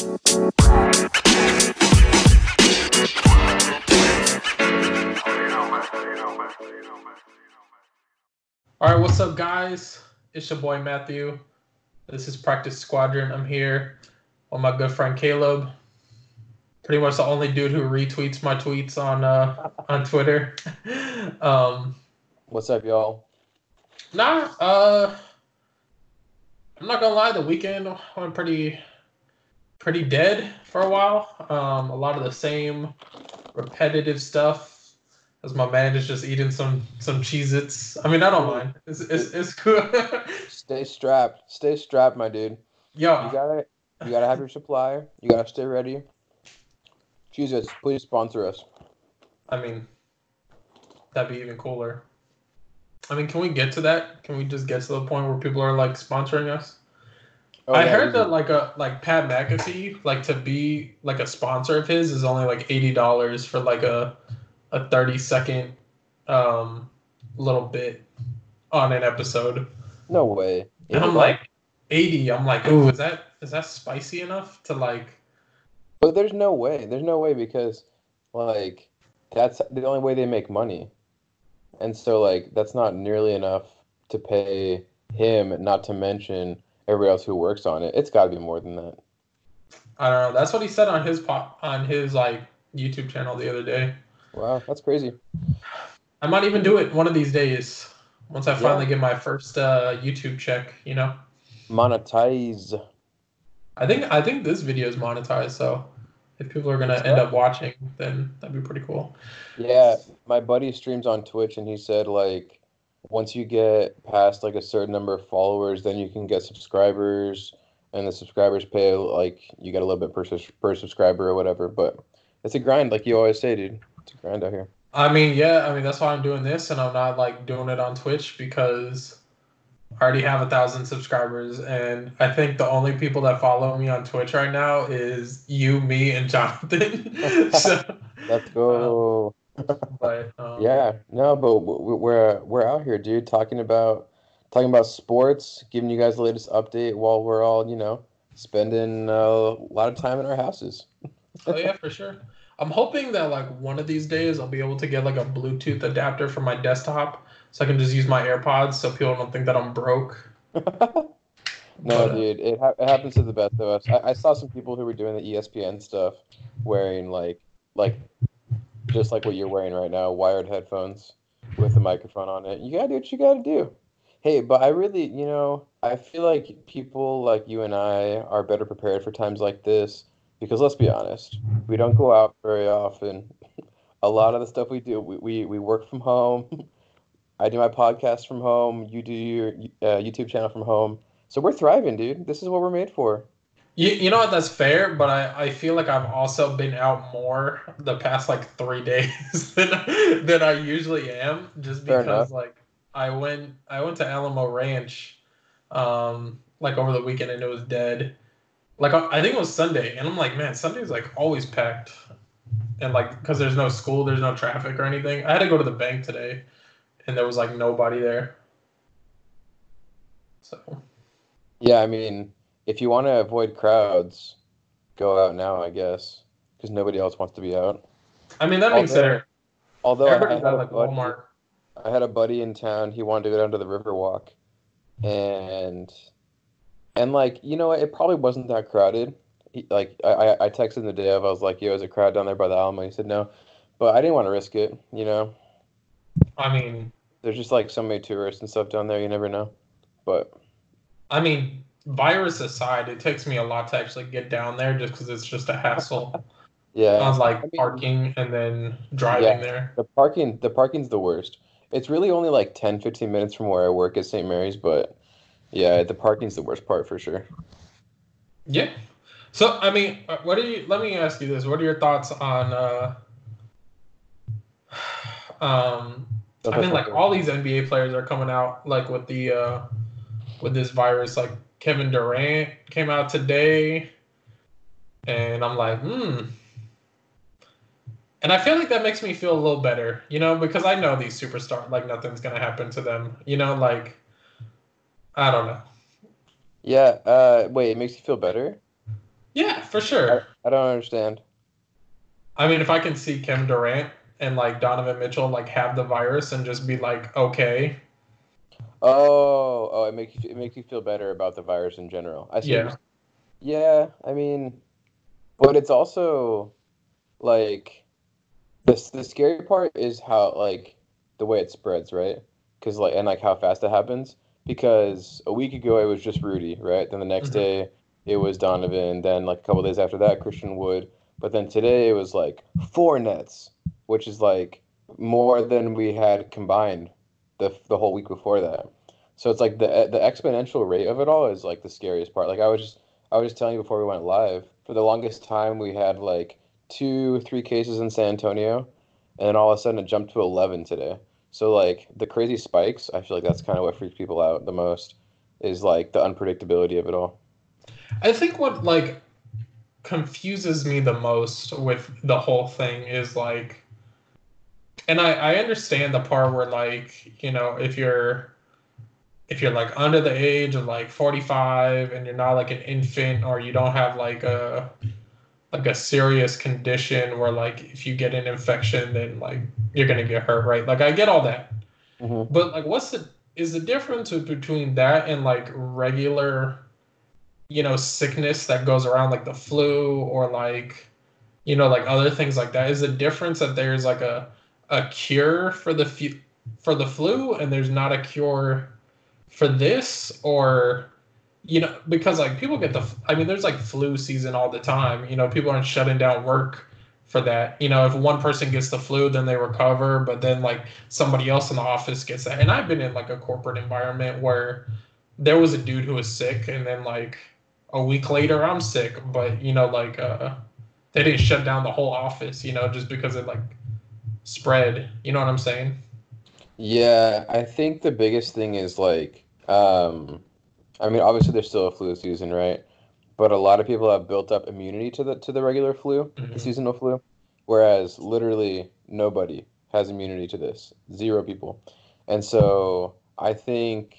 All right, what's up, guys? It's your boy Matthew. This is Practice Squadron. I'm here with my good friend Caleb. Pretty much the only dude who retweets my tweets on uh, on Twitter. um, What's up, y'all? nah, uh, I'm not gonna lie. The weekend went pretty pretty dead for a while. Um, a lot of the same repetitive stuff. As my man is just eating some some Cheez-Its. I mean, I don't mind. It's it's, it's cool. Stay strapped. Stay strapped, my dude. Yeah. You gotta, you gotta have your supply. You gotta stay ready. Jesus, please sponsor us. I mean, that'd be even cooler. I mean, can we get to that? Can we just get to the point where people are like sponsoring us? Oh, I yeah, heard that like a like Pat McAfee, like to be like a sponsor of his is only like eighty dollars for like a a thirty second um little bit on an episode. No way. And I'm like eighty. I'm like, ooh, is that is that spicy enough to like but there's no way. There's no way because, like, that's the only way they make money, and so like that's not nearly enough to pay him. Not to mention everybody else who works on it. It's got to be more than that. I don't know. That's what he said on his pop on his like YouTube channel the other day. Wow, that's crazy. I might even do it one of these days once I Yeah. finally get my first uh, YouTube check. You know, Monetize. I think I think this video is monetized, so if people are gonna end up watching, then that'd be pretty cool. Yeah, my buddy streams on Twitch and he said like once you get past like a certain number of followers, then you can get subscribers and the subscribers pay like you get a little bit per, per subscriber or whatever, but it's a grind like you always say, dude. It's a grind out here. I mean, yeah, I mean that's why I'm doing this, and I'm not like doing it on Twitch because I already have a thousand subscribers, and I think the only people that follow me on Twitch right now is you, me, and Jonathan. so, Let's go. Um, but um, Yeah, no, but we're we're out here, dude, talking about talking about sports, giving you guys the latest update while we're all, you know, spending uh, a lot of time in our houses. oh yeah, for sure. I'm hoping that like one of these days I'll be able to get like a Bluetooth adapter for my desktop, so I can just use my AirPods, so people don't think that I'm broke. No, But, uh, dude, it, ha- it happens to the best of us. I-, I saw some people who were doing the ESPN stuff, wearing like like just like what you're wearing right now, wired headphones with a microphone on it. You gotta do what you gotta do. Hey, but I really, you know, I feel like people like you and I are better prepared for times like this because let's be honest, we don't go out very often. A lot of the stuff we do, we, we, we work from home. I do my podcast from home. You do your uh, YouTube channel from home. So we're thriving, dude. This is what we're made for. You, you know what? That's fair, but I, I feel like I've also been out more the past like three days than than I usually am, just because like I went I went to Alamo Ranch, um, like over the weekend and it was dead. Like I I think it was Sunday, and I'm like, man, Sunday's like always packed, and like because there's no school, there's no traffic or anything. I had to go to the bank today, and there was like nobody there. So Yeah, I mean, if you want to avoid crowds, go out now, I guess, because nobody else wants to be out. I mean that Although- said, Although I, I had a like buddy, Walmart. I had a buddy in town. He wanted to go down to the Riverwalk, and and like you know, it probably wasn't that crowded. He, like I, I I texted him the day of. I was like, "Yo, is a crowd down there by the Alamo?" He said no, but I didn't want to risk it. You know, I mean, there's just like so many tourists and stuff down there. You never know. But I mean, virus aside, it takes me a lot to actually get down there just because it's just a hassle yeah, on like I mean- parking and then driving Yeah. there. The parking, the parking's the worst. It's really only like 10, 15 minutes from where I work at St. Mary's, but yeah, the parking's the worst part for sure. Yeah. So I mean, uh, what do you? Let me ask you this: What are your thoughts on? uh Um, I mean, like all these NBA players are coming out like with the uh with this virus. Like Kevin Durant came out today, and I'm like, hmm. And I feel like that makes me feel a little better, you know, because I know these superstars, like nothing's gonna happen to them, you know, like I don't know. Yeah. Uh, wait, it makes you feel better. Yeah, for sure. I, I don't understand. I mean, if I can see Kevin Durant and like Donovan Mitchell like have the virus and just be like okay. Oh, oh, it makes you it makes you feel better about the virus in general. I see. Yeah. Yeah, I mean, but it's also like the the scary part is how like the way it spreads, right? Because like and like how fast it happens. Because a week ago it was just Rudy, right? Then the next Mhm. day it was Donovan. Then like a couple days after that, Christian Wood. But then today it was like four nets, which is like more than we had combined the the whole week before that. So it's like the the exponential rate of it all is like the scariest part. Like I was just I was just telling you before we went live. For the longest time, we had like two, three cases in San Antonio, and then all of a sudden it jumped to eleven today. So like the crazy spikes, I feel like that's kind of what freaks people out the most. Is like the unpredictability of it all. I think what like confuses me the most with the whole thing is like and I, I understand the part where like, you know, if you're if you're like under the age of like 45 and you're not like an infant or you don't have like a like a serious condition where like if you get an infection then like you're gonna get hurt, right? Like I get all that. Mm-hmm. But like, what's the is the difference between that and like regular, you know, sickness that goes around like the flu or like, you know, like other things like that? Is the difference that there's like a a cure for the fu- for the flu and there's not a cure for this or you know because like people get the i mean there's like flu season all the time. You know people aren't shutting down work for that. You know if one person gets the flu then they recover but then like somebody else in the office gets that. And i've been in like a corporate environment where there was a dude who was sick and then like a week later i'm sick. But you know like uh they didn't shut down the whole office you know just because it like spread you know what i'm saying Yeah, I think the biggest thing is like, um, I mean, obviously there's still a flu season, right? But a lot of people have built up immunity to the to the regular flu, the Mhm. seasonal flu, whereas literally nobody has immunity to this. Zero people. And so I think,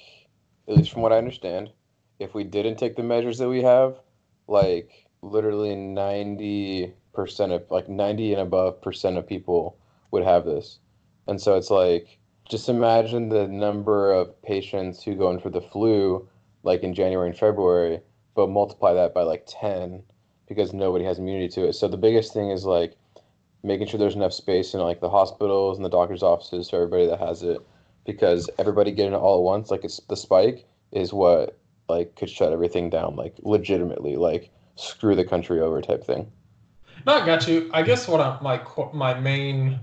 at least from what I understand, if we didn't take the measures that we have, like literally 90% of like 90 and above percent of people would have this. And so it's like just imagine the number of patients who go in for the flu like in January and February, but multiply that by like 10 because nobody has immunity to it. So the biggest thing is like making sure there's enough space in like the hospitals and the doctor's offices for everybody that has it because everybody getting it all at once like it's the spike is what like could shut everything down like legitimately like screw the country over type thing. No, I got you. I guess what I'm my my main,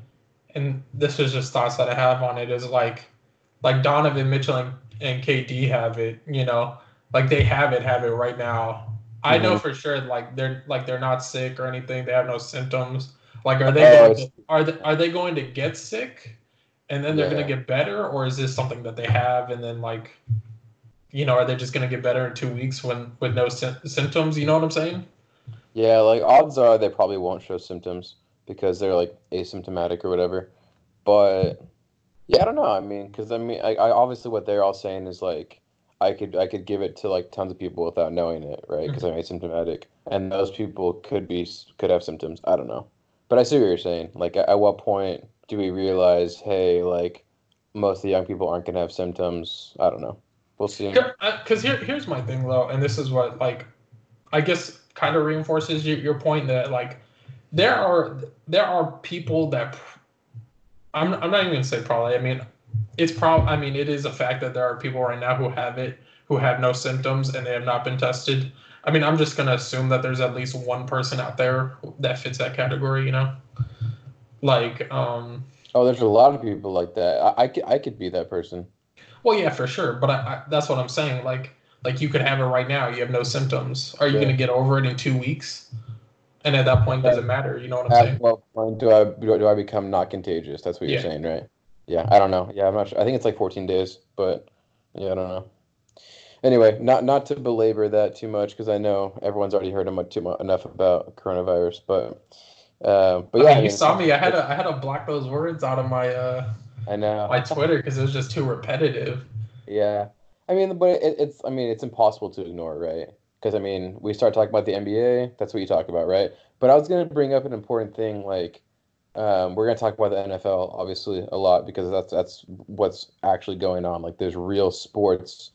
and this is just thoughts that I have on it is like, like Donovan Mitchell and, and KD have it. You know, like they have it, have it right now. I know mm-hmm. for sure, like they're like they're not sick or anything. They have no symptoms. Like, are they Oh, going to, are they are they going to get sick, and then they're Yeah. going to get better, or is this something that they have and then like, you know, are they just going to get better in two weeks when with no sy- symptoms? You know what I'm saying? Yeah, like odds are they probably won't show symptoms because they're like asymptomatic or whatever. But yeah, I don't know. I mean, because I mean, I, I obviously what they're all saying is like I could I could give it to like tons of people without knowing it, right? Because I'm mm-hmm. asymptomatic, and those people could be could have symptoms. I don't know, but I see what you're saying. Like, at, at what point do we realize, hey, like most of the young people aren't gonna have symptoms? I don't know. We'll see. Because uh, here, here's my thing though, and this is what like, I guess kind of reinforces your, your point that like, there are there are people that I'm I'm not even gonna say probably. I mean, it's prob. I mean, it is a fact that there are people right now who have it who have no symptoms and they have not been tested. I mean, I'm just gonna assume that there's at least one person out there that fits that category. You know, like um. Oh, there's a lot of people like that. I, I could I could be that person. Well, yeah, for sure. But I, I, that's what I'm saying. Like, like you could have it right now. You have no symptoms. Are you Yeah. going to get over it in two weeks? And at that point, does it matter? You know what I'm At saying? what point do I do, I become not contagious? That's what you're Yeah. saying, right? Yeah, I don't know. Yeah, I'm not sure. I think it's like 14 days, but yeah, I don't know. Anyway, not not to belabor that too much because I know everyone's already heard emu- too much, enough about coronavirus, but uh, but I yeah, mean, I you mean, saw me. I had to, I had to block those words out of my uh I know. my Twitter because it was just too repetitive. Yeah, I mean, but it, it's I mean it's impossible to ignore, right? Because I mean, we start talking about the NBA. That's what you talk about, right? But I was gonna bring up an important thing, like um, we're gonna talk about the NFL obviously a lot because that's that's what's actually going on. Like there's real sports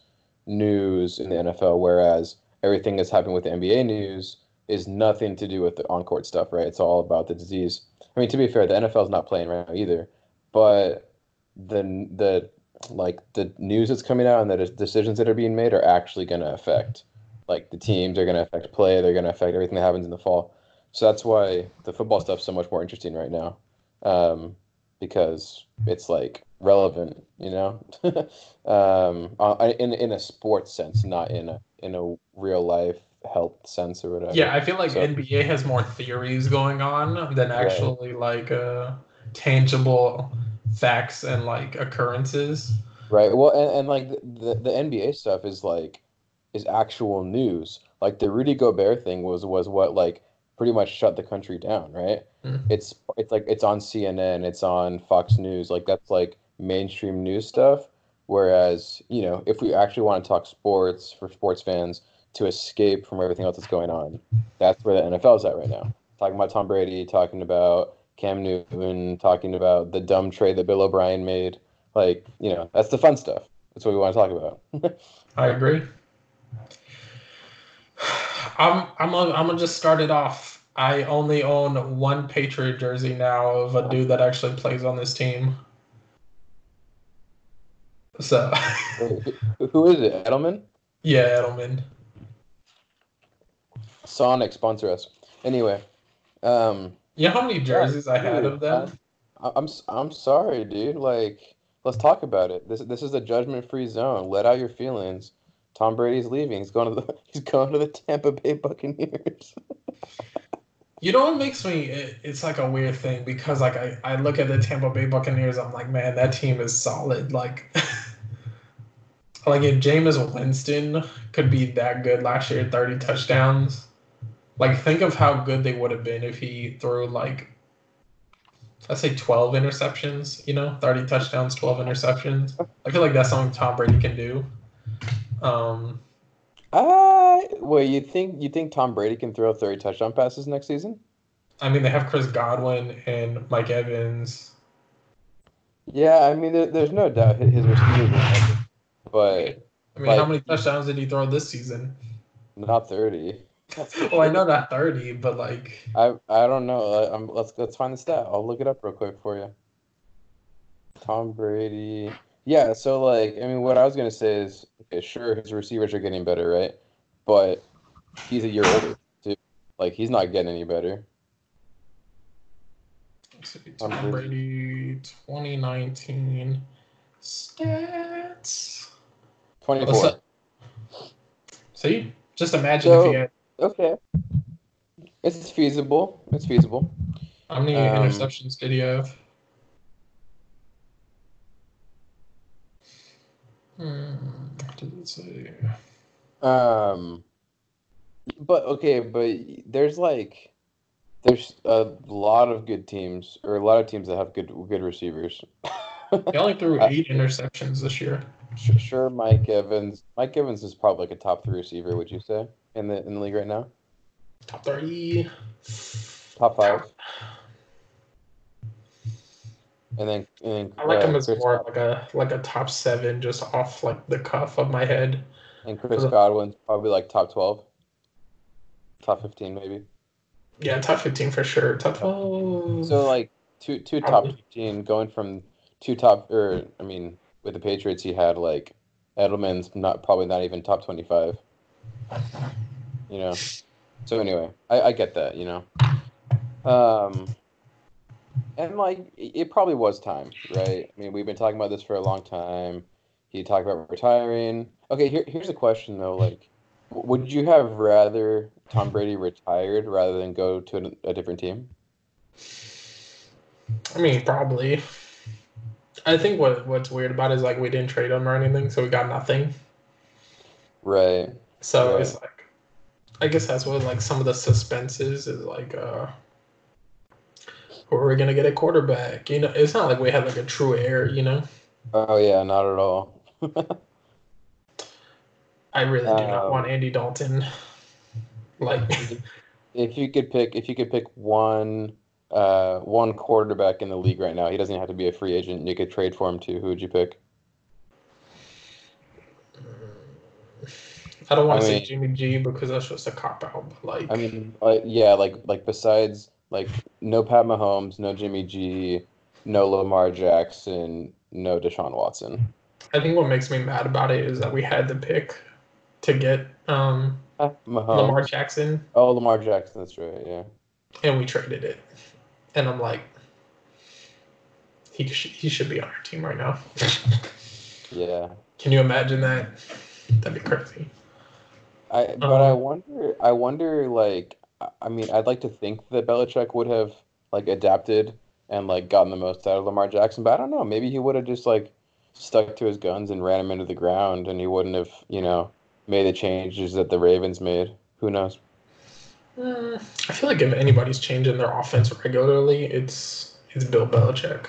news in the NFL, whereas everything that's happening with the NBA news is nothing to do with the on-court stuff, right? It's all about the disease. I mean, to be fair, the NFL is not playing right now either, but the the like the news that's coming out and the decisions that are being made are actually going to affect like the teams are going to affect play they're going to affect everything that happens in the fall so that's why the football stuff's so much more interesting right now um, because it's like relevant you know um, in, in a sports sense not in a in a real life health sense or whatever yeah i feel like so, nba has more theories going on than actually right. like uh, tangible facts and like occurrences. Right. Well, and, and like the, the NBA stuff is like is actual news. Like the Rudy Gobert thing was was what like pretty much shut the country down, right? Mm-hmm. It's it's like it's on CNN, it's on Fox News, like that's like mainstream news stuff. Whereas, you know, if we actually want to talk sports for sports fans to escape from everything else that's going on, that's where the NFL is at right now. Talking about Tom Brady, talking about Cam Newton talking about the dumb trade that Bill O'Brien made. Like, you know, that's the fun stuff. That's what we want to talk about. I agree. I'm I'm gonna, I'm gonna just start it off. I only own one Patriot jersey now of a dude that actually plays on this team. So. Who is it? Edelman. Yeah, Edelman. Sonic sponsor us. Anyway, um, you know how many jerseys yeah, I had of them? I, I'm I'm sorry, dude. Like, let's talk about it. This this is a judgment free zone. Let out your feelings. Tom Brady's leaving. He's going to the he's going to the Tampa Bay Buccaneers. you know what makes me? It, it's like a weird thing because like I I look at the Tampa Bay Buccaneers. I'm like, man, that team is solid. Like. like if Jameis Winston could be that good last year, 30 touchdowns, like, think of how good they would have been if he threw like, let's say, twelve interceptions. You know, thirty touchdowns, twelve interceptions. I feel like that's something Tom Brady can do. Um. Uh, well, you think you think Tom Brady can throw thirty touchdown passes next season? I mean, they have Chris Godwin and Mike Evans. Yeah, I mean, there, there's no doubt his receivers but I mean, like, how many touchdowns did he throw this season? Not thirty well, I know not thirty, but like I I don't know. I'm, let's let's find the stat. I'll look it up real quick for you. Tom Brady. Yeah, so like I mean, what I was gonna say is, okay, sure, his receivers are getting better, right? But he's a year older too. Like he's not getting any better. See, Tom, Tom Brady, 2019 stats. 24. See, just imagine so, if he had Okay. It's feasible. It's feasible. How many um, interceptions did he have? What did it say? Um, but okay, but there's like there's a lot of good teams, or a lot of teams that have good good receivers. he only threw eight interceptions this year. Sure, Mike Evans. Mike Evans is probably like a top three receiver. Would you say? in the in the league right now? Top three. Top five. And then, and then I like uh, him as Chris more like a like a top seven, just off like the cuff of my head. And Chris Godwin's probably like top twelve, top fifteen maybe. Yeah, top fifteen for sure. Top twelve. So like two two top fifteen, going from two top or I mean, with the Patriots, he had like Edelman's not probably not even top twenty five you know. So anyway, I, I get that, you know. Um, and like it probably was time, right? I mean, we've been talking about this for a long time. He talked about retiring. Okay, here, here's a question though. Like, would you have rather Tom Brady retired rather than go to a, different team? I mean, probably. I think what what's weird about it is like we didn't trade him or anything, so we got nothing. Right. So right. it's like I guess that's what like some of the suspense is is like uh who are gonna get a quarterback? You know, it's not like we had like a true heir, you know. Oh yeah, not at all. I really do not want um, Andy Dalton. Like, If you could pick, if you could pick one, uh, one quarterback in the league right now, he doesn't have to be a free agent. You could trade for him too. Who would you pick? I don't want I to mean- say Jimmy G because that's just a cop out. Like, I mean, like yeah, like like besides like no Pat Mahomes, no Jimmy G, no Lamar Jackson, no Deshaun Watson. I think what makes me mad about it is that we had the pick to get um. Lamar Jackson Oh, Lamar Jackson. That's right. Yeah. and we traded it, and I'm like, he sh- he should be on our team right now. Yeah. Can you imagine that? That'd be crazy. I but I Um, wonder I wonder like I- I mean I'd like to think that Belichick would have like adapted and like gotten the most out of Lamar Jackson, but I don't know. Maybe he would have just like stuck to his guns and ran him into the ground, and he wouldn't have you know made the changes that the Ravens made. Who knows? Mm, I feel like if anybody's changing their offense regularly, it's it's Bill Belichick.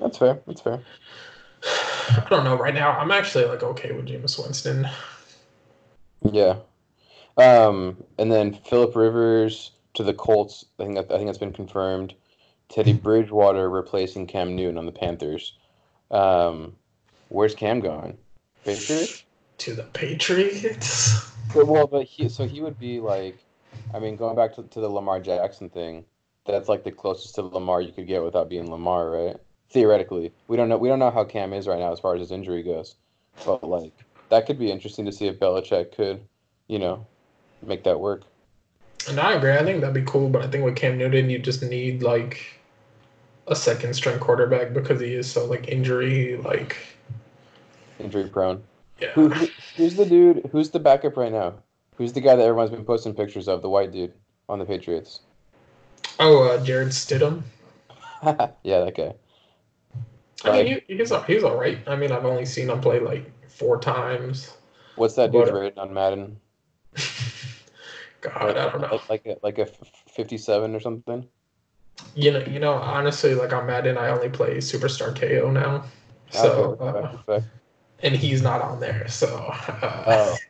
That's fair. That's fair. I don't know. Right now, I'm actually like okay with Jameis Winston. Yeah. Um, and then Philip Rivers to the Colts. I think that, I think that's been confirmed. Teddy Bridgewater replacing Cam Newton on the Panthers. Um, where's Cam going? Patriots? To the Patriots. But, well, but he so he would be like, I mean, going back to, to the Lamar Jackson thing, that's like the closest to Lamar you could get without being Lamar, right? Theoretically, we don't know. We don't know how Cam is right now as far as his injury goes, but like that could be interesting to see if Belichick could, you know, make that work. And I agree. I think that'd be cool. But I think with Cam Newton, you just need like a second string quarterback because he is so like injury like. Injury prone. Yeah. Who, who, who's the dude? Who's the backup right now? Who's the guy that everyone's been posting pictures of? The white dude on the Patriots. Oh, uh, Jarrett Stidham. yeah, that guy. I mean, he, he's all, he's all right. I mean, I've only seen him play like four times. What's that dude's What- rating on Madden? God, I don't know. Like, like a, like a fifty-seven or something. You know, you know, honestly, like on Madden, I only play Superstar KO now. So, Okay, uh, and he's not on there. So, uh, Oh,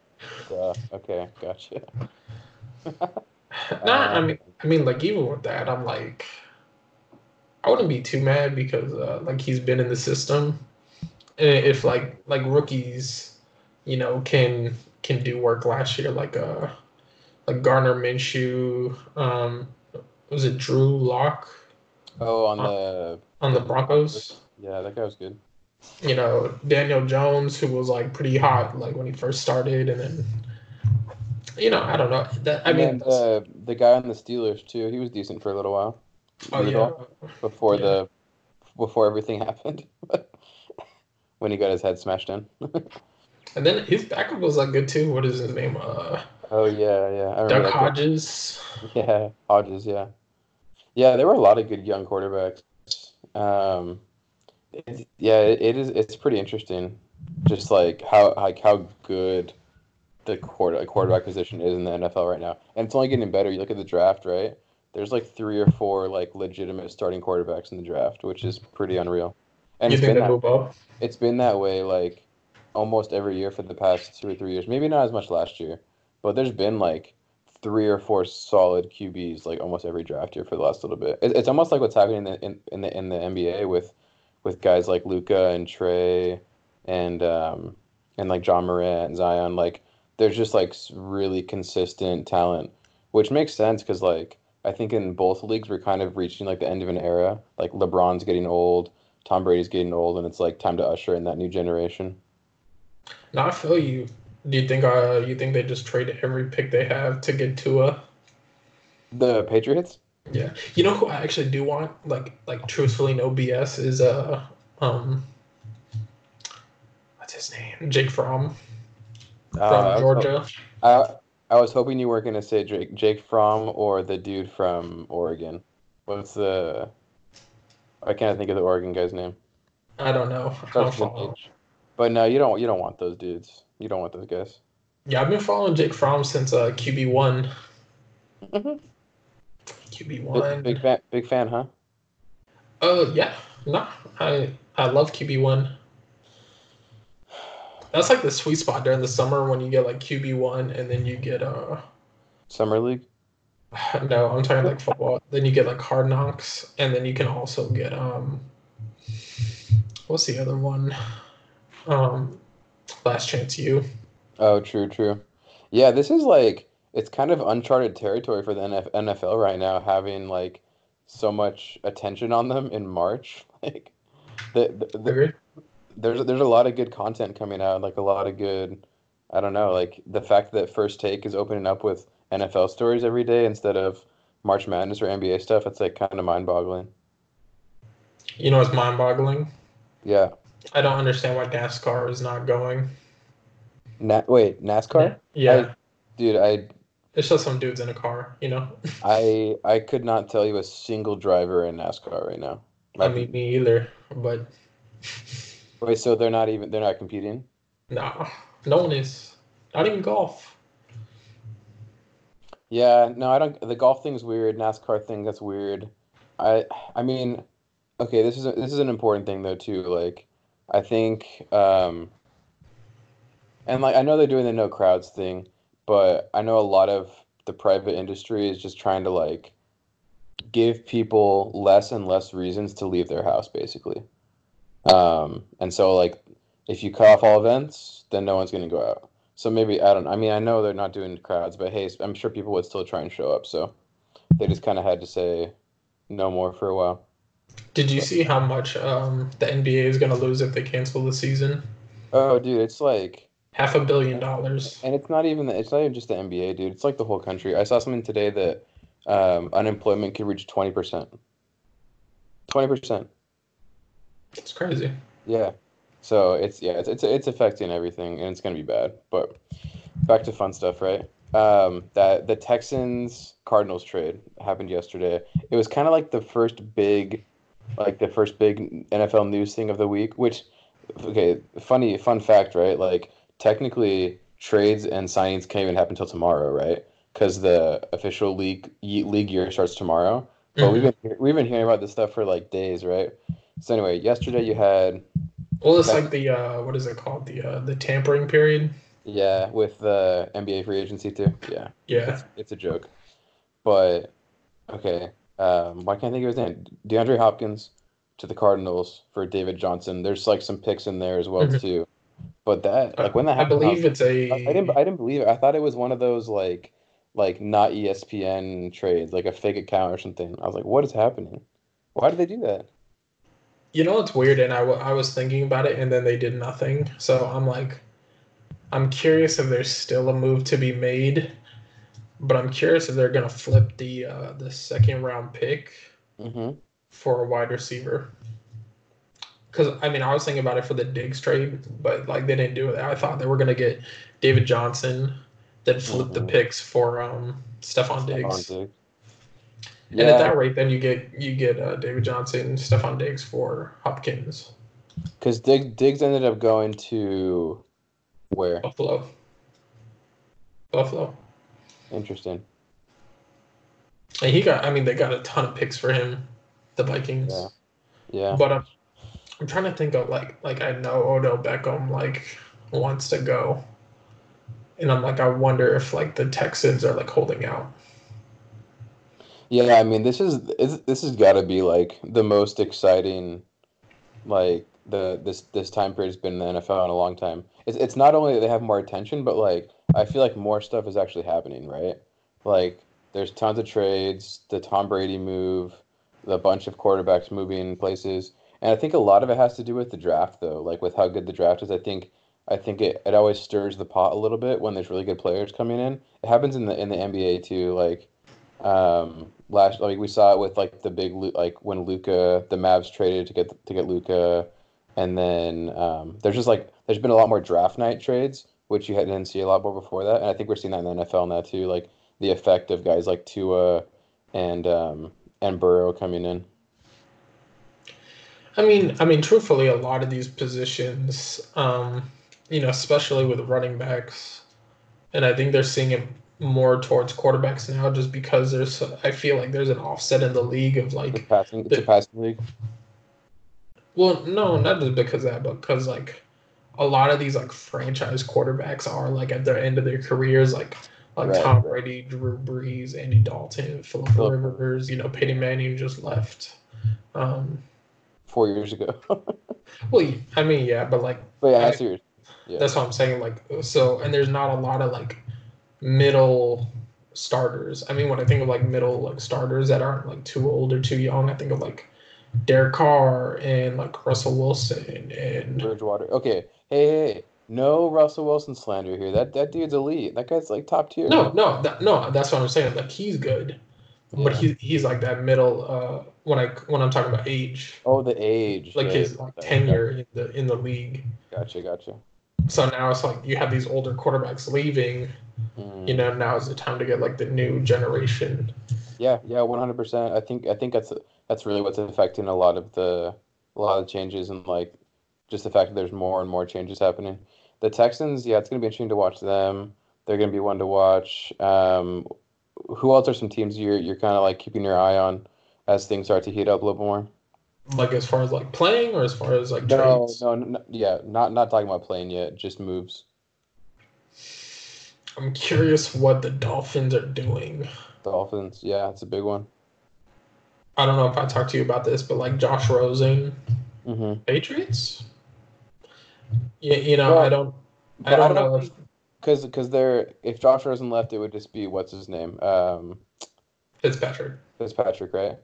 uh, okay, gotcha. nah, I um, mean, I mean, like even with that, I'm like, I wouldn't be too mad because uh, like he's been in the system, and if like like rookies, you know, can can do work last year, like uh, like Gardner Minshew, um, was it Drew Lock Oh, on the on the Broncos? yeah, that guy was good. you know, Daniel Jones, who was like pretty hot like when he first started, and then you know, I don't know. That I And mean, the the guy on the Steelers too. He was decent for a little while. oh yeah, before Yeah. the before everything happened. when he got his head smashed in. and then his backup was like good too. What is his name? Uh, oh yeah, yeah. I Duck. Hodges. Yeah, Hodges. Yeah, yeah. There were a lot of good young quarterbacks. Um, it, yeah, it, it is. It's pretty interesting, just like how like how good the quarter quarterback position is in the NFL right now, and it's only getting better. You look at the draft, right? There's like three or four like legitimate starting quarterbacks in the draft, which is pretty unreal. And you it's think been that, it's been that way like almost every year for the past two or three years. Maybe not as much last year, but there's been like three or four solid QBs like almost every draft year for the last little bit. It, it's almost like what's happening in the in, in the in the NBA with with guys like Luka and Trae and um and like Ja Morant and Zion. Like there's just like really consistent talent, which makes sense because like I think in both leagues we're kind of reaching like the end of an era. Like LeBron's getting old. Tom Brady's getting old, and it's like time to usher in that new generation. No, I feel you. Do you think uh you think they just trade every pick they have to get Tua? The Patriots? Yeah. You know who I actually do want? Like like truthfully, no BS is uh um what's his name? Jake Fromm from Uh, I was ho- Georgia. I, I was hoping you weren't gonna say Jake Jake Fromm or the dude from Oregon. What's the? I can't think of the Oregon guy's name. I don't know. I don't Starts with an follow. H. But no, you don't. You don't want those dudes. You don't want those guys. Yeah, I've been following Jake Fromm since uh, QB one. Mhm. QB Big, one. big fan. Big fan, huh? Oh yeah, no, I I love QB one. That's like the sweet spot during the summer when you get like QB one and then you get uh Summer League. No, I'm talking like football. then you get like Hard Knocks, and then you can also get um, what's the other one? Um, Last Chance U. Oh, true, true. Yeah, this is like it's kind of uncharted territory for the NFL right now, having like so much attention on them in March. Like, the, the, the, there's there's a lot of good content coming out, like a lot of good. I don't know, like the fact that First Take is opening up with NFL stories every day instead of March Madness or NBA stuff. It's like kind of mind-boggling. You know what's mind-boggling? Yeah. I don't understand why NASCAR is not going. Na- wait, NASCAR? Yeah, Dude, I it's just some dudes in a car. You know. I I could not tell you a single driver in NASCAR right now. I mean, me either. But Wait, so they're not even they're not competing? no, no one is. Not even golf. Yeah, no, I don't. The golf thing's weird. NASCAR thing that's weird. I I mean, okay, this is a, this is an important thing though too. Like, I think, um, and like I know they're doing the no crowds thing, but I know a lot of the private industry is just trying to like give people less and less reasons to leave their house, basically. Um, and so like, if you cut off all events, then no one's gonna go out. So maybe I don't. I mean, I know they're not doing crowds, but hey, I'm sure people would still try and show up. So they just kind of had to say no more for a while. Did you see how much um, the NBA is going to lose if they cancel the season? Oh, dude, it's like, Half a billion dollars. and it's not even the, it's not even just the NBA, dude. It's like the whole country. I saw something today that um, unemployment could reach twenty percent. Twenty percent. It's crazy. Yeah. So it's yeah, it's, it's it's affecting everything, and it's gonna be bad. But back to fun stuff, right? Um, that the Texans Cardinals trade happened yesterday. It was kind of like the first big, like the first big NFL news thing of the week. Which, okay, funny fun fact, right? Like technically, trades and signings can't even happen until tomorrow, right? Because the official league league year starts tomorrow. But we've Mhm. been we've been hearing about this stuff for like days, right? So anyway, yesterday you had Well, it's like the uh, what is it called? The uh, the tampering period. Yeah, with the NBA free agency too. Yeah, Yeah. it's, it's a joke. But okay, um, why can't I think of his name? DeAndre Hopkins to the Cardinals for David Johnson. There's like some picks in there as well Mhm. too. But that like when that happened, I, believe it's a. I, didn't I didn't believe it. I thought it was one of those like like not ESPN trades, like a fake account or something. I was like, what is happening? Why did they do that? You know it's weird, and I, w- I was thinking about it, and then they did nothing. So I'm like, I'm curious if there's still a move to be made, but I'm curious if they're gonna flip the uh, the second round pick hmm for a wide receiver. Because I mean, I was thinking about it for the Diggs trade, but like they didn't do it. I thought they were gonna get David Johnson, then flip the Mhm. picks for um Stefon Diggs. Stefon Diggs. And at that rate, then you get you get uh, David Johnson, Stephon Diggs for Hopkins, because Diggs, Diggs ended up going to where? Buffalo. Buffalo. Interesting. And he got, I mean, they got a ton of picks for him, the Vikings. Yeah. Yeah. But I'm, I'm trying to think of like, like I know Odell Beckham like wants to go, and I'm like, I wonder if like the Texans are like holding out. Yeah, I mean, this is this has got to be like the most exciting, like the this this time period has been in the NFL in a long time. It's it's not only that they have more attention, but like I feel like more stuff is actually happening, right? Like there's tons of trades, the Tom Brady move, the bunch of quarterbacks moving places, and I think a lot of it has to do with the draft, though. Like with how good the draft is, I think I think it, it always stirs the pot a little bit when there's really good players coming in. It happens in the in the NBA too, like um last like we saw it with like the big like when Luka the Mavs traded to get to get Luka and then um there's just like there's been a lot more draft night trades which you had- didn't see a lot more before that and I think we're seeing that in the NFL now too like the effect of guys like Tua and um and Burrow coming in. I mean, I mean, truthfully, a lot of these positions, um, you know, especially with running backs, and I think they're seeing it more towards quarterbacks now, just because there's, I feel like there's an offset in the league of it's like, passing it's a passing league? Well, no, not just because of that, but because like a lot of these like franchise quarterbacks are like at the end of their careers, like Like Right, Tom. Brady, Drew Brees, Andy Dalton, Philip Phillip- Rivers, you know, Peyton Manning just left. Um, Four years ago. well, I mean, yeah, but like yeah, I I- see. Yeah. That's what I'm saying. Like, so, and there's not a lot of like middle starters. I mean, when I think of like middle like starters that aren't like too old or too young, I think of like Derek Carr and like Russell Wilson and Bridgewater. Okay. Hey, hey. No Russell Wilson slander here. That that dude's elite. That guy's like top tier. no, no, that, no. That's what I'm saying. Like, he's good, but Yeah. he, he's like that middle. Uh, when I when I'm talking about age, Oh, the age. like Yeah, his like tenure in the in the league. Gotcha, gotcha. So now it's like you have these older quarterbacks leaving. Mm. You know, now is the time to get like the new generation. Yeah, yeah, one hundred percent. I think I think that's that's really what's affecting a lot of the a lot of changes and like just the fact that there's more and more changes happening. The Texans, yeah, it's gonna be interesting to watch them. They're gonna be one to watch. Um, who else are some teams you're you're kind of like keeping your eye on as things start to heat up a little more? Like as far as like playing or as far as like No, trades? no, no, yeah, not not talking about playing yet, just moves. I'm curious what the Dolphins are doing. Dolphins, yeah, it's a big one. I don't know if I talked to you about this, but like Josh Rosen, hmm Patriots. Yeah, you know, Well, I don't, I don't know because because they're if Josh Rosen left, it would just be what's his name, um, Fitzpatrick. Fitzpatrick, right?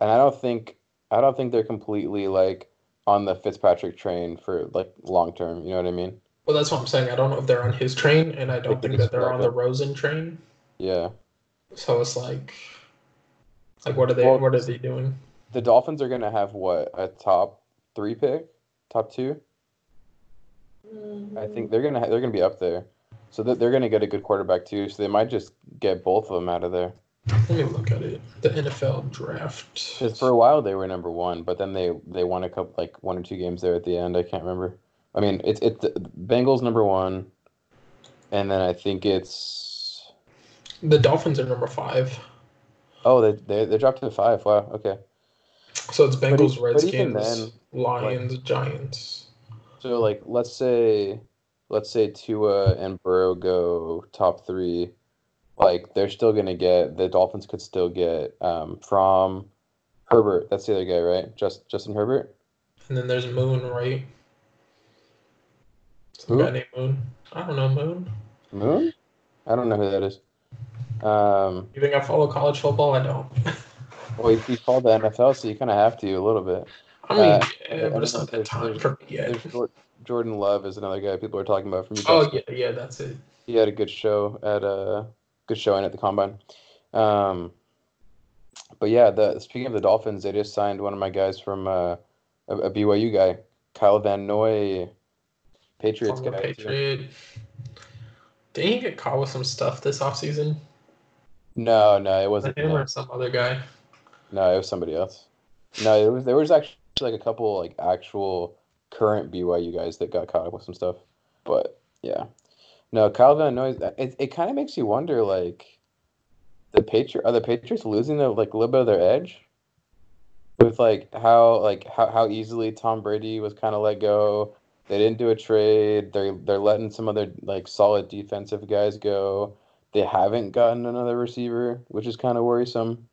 And I don't think I don't think they're completely like on the Fitzpatrick train for like long term. You know what I mean? Well, that's what I'm saying. I don't know if they're on his train, and I don't Like, think that they're on the. Rosen train. Yeah. So it's like, like what are they? Well, what are they doing? The Dolphins are gonna have what a top three pick, top two. I think mm-hmm. they're gonna ha- they're gonna be up there, so that they're gonna get a good quarterback too. So they might just get both of them out of there. Let me look at it. The NFL draft. Because for a while they were number one, but then they they won a couple like one or two games there at the end. I can't remember. I mean, it's it's Bengals number one, and then I think it's The Dolphins are number five. oh they they, they dropped to five. Wow. Okay. So it's Bengals, but even Redskins, then, Lions, Giants. So like let's say let's say Tua and Burrow go top three, like they're still gonna get the Dolphins could still get um, from Herbert. That's the other guy, right? Just Justin Herbert. And then there's Moon, right? Some guy named Moon. I don't know Moon. Moon? I don't know who that is. Um, You think I follow college football? I don't. well, you, you called the NFL, so you kind of have to a little bit. I mean, Uh, yeah, but it's not that time for me yet. Jordan Love is another guy people are talking about from Oh Utah. yeah, yeah, that's it. He had a good show at a good showing at the combine. Um, but yeah, the speaking of the Dolphins, they just signed one of my guys from uh, a, a BYU guy, Kyle Van Noy, Patriots Former guy. Patriot. Didn't he get caught with some stuff this offseason? No, no, it Was wasn't. him No, or some other guy? no, it was somebody else. No, it was there was actually like a couple like actual current BYU guys that got caught up with some stuff. But yeah, no, Kyle Van Noy. Uh, it it kind of makes you wonder like the Patriot are the Patriots losing the like a little bit of their edge with like how like how, how easily Tom Brady was kind of let go. They didn't do a trade. They're they're letting some other like solid defensive guys go. They haven't gotten another receiver, which is kind of worrisome.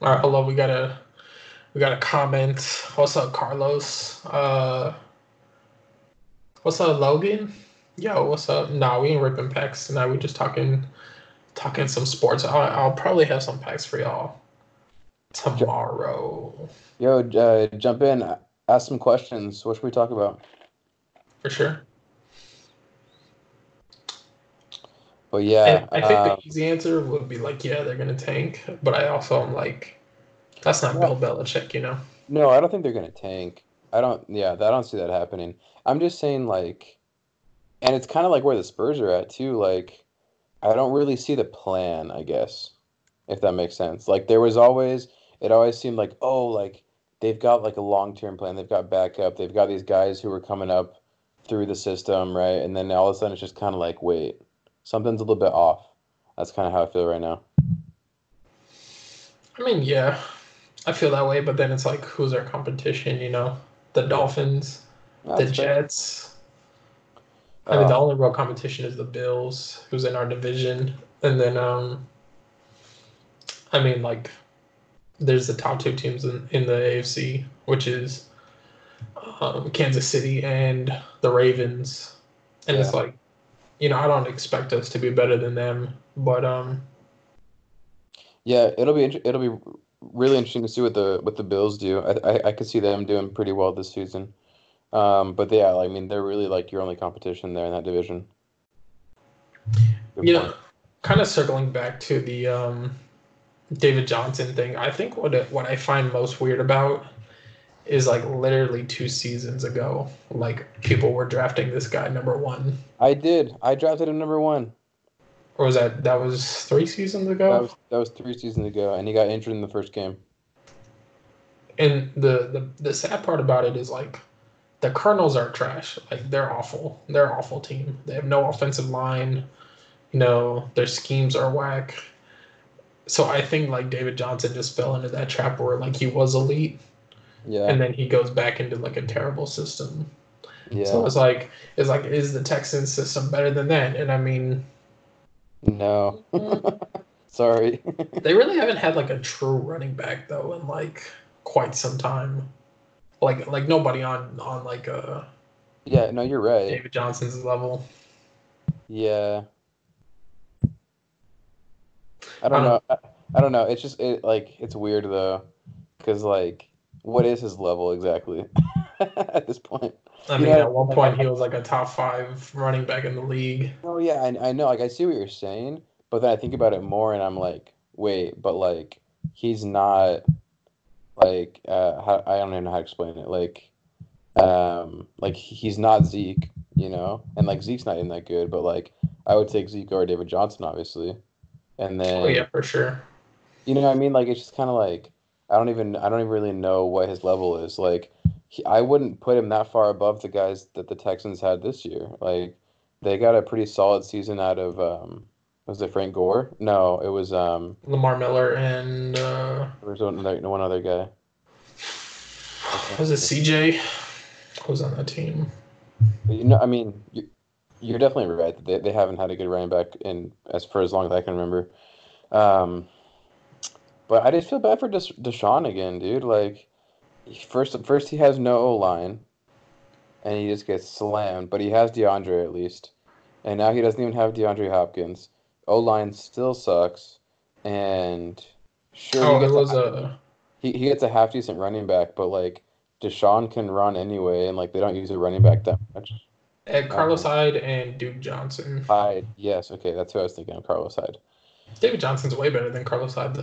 All right, hold on. We got a we got a comment. What's up, Carlos? Uh, what's up, Logan? Yo, what's up? Nah, we ain't ripping packs tonight. We just talking talking some sports. I'll, I'll probably have some packs for y'all tomorrow Yo, uh, jump in, ask some questions. What should we talk about? for sure. But yeah, And I think um, the easy answer would be like, yeah, they're gonna tank. But I also am like, that's not Yeah. Bill Belichick, you know. no, I don't think they're gonna tank. I don't. Yeah, I don't see that happening. I'm just saying, like, and it's kind of like where the Spurs are at too. Like, I don't really see the plan. I guess, if that makes sense. Like, there was always, it always seemed like, oh, like they've got like a long term plan. They've got backup. They've got these guys who are coming up through the system, right? And then all of a sudden, it's just kind of like, wait, something's a little bit off. That's kind of how I feel right now. I mean, yeah, I feel that way. But then it's like, who's our competition? You know, the Dolphins, the That's fair. Jets. I mean, the Uh, only real competition is the Bills, who's in our division, and then um, I mean, like, there's the top two teams in, in the AFC, which is um, Kansas City and the Ravens, and it's like, you know, I don't expect us to be better than them, but um, Yeah, it'll be it'll be really interesting to see what the what the Bills do. I I, I could see them doing pretty well this season. Um, but yeah, I mean they're really like your only competition there in that division. Good you point. know, kind of circling back to the um, David Johnson thing. I think what it, what I find most weird about is like literally two seasons ago, like people were drafting this guy number one, I did. I drafted him number one. Or was that that was three seasons ago? That was that was three seasons ago, and he got injured in the first game. and the, the the sad part about it is like the Cardinals are trash. Like they're awful. They're an awful team. They have no offensive line. You know, their schemes are whack. So I think like David Johnson just fell into that trap where like he was elite Yeah, and then he goes back into like a terrible system. yeah. So it's like it's like is the Texans system better than that? And I mean No, sorry. they really haven't had like a true running back though in like quite some time. Like like nobody on on like uh yeah, no, you're right. David Johnson's level. Yeah. I don't I know. I, I don't know. It's just it like it's weird though, because like, what is his level exactly at this point? I You mean, know, at one point he was like a top five running back in the league. Oh yeah, I, I know. Like I see what you're saying, but then I think about it more, and I'm like, wait, but like he's not like uh, how, I don't even know how to explain it. Like, um, like he's not Zeke, you know, and like Zeke's not even that good, but like I would take Zeke or David Johnson, obviously, and then Oh yeah, for sure. you know what I mean? Like it's just kind of like I don't even I don't even really know what his level is. Like he, I wouldn't put him that far above the guys that the Texans had this year. Like they got a pretty solid season out of um was it Frank Gore? No, it was um Lamar Miller and uh, there was one other one other guy. was it CJ? Who's on that team? You know, I mean, you, you're definitely right. They they haven't had a good running back in as for as long as I can remember. Um, but I just feel bad for Des- Deshaun again, dude. Like, first first he has no O line, and he just gets slammed. But he has DeAndre at least, and now he doesn't even have DeAndre Hopkins. O line still sucks, and sure he Oh, it gets was a, a he, he gets a half decent running back, but like Deshaun can run anyway, and like they don't use a running back that much. Ed Carlos Hyde and Duke Johnson. Hyde, yes, okay, that's who I was thinking of. Carlos Hyde. David Johnson's way better than Carlos Hyde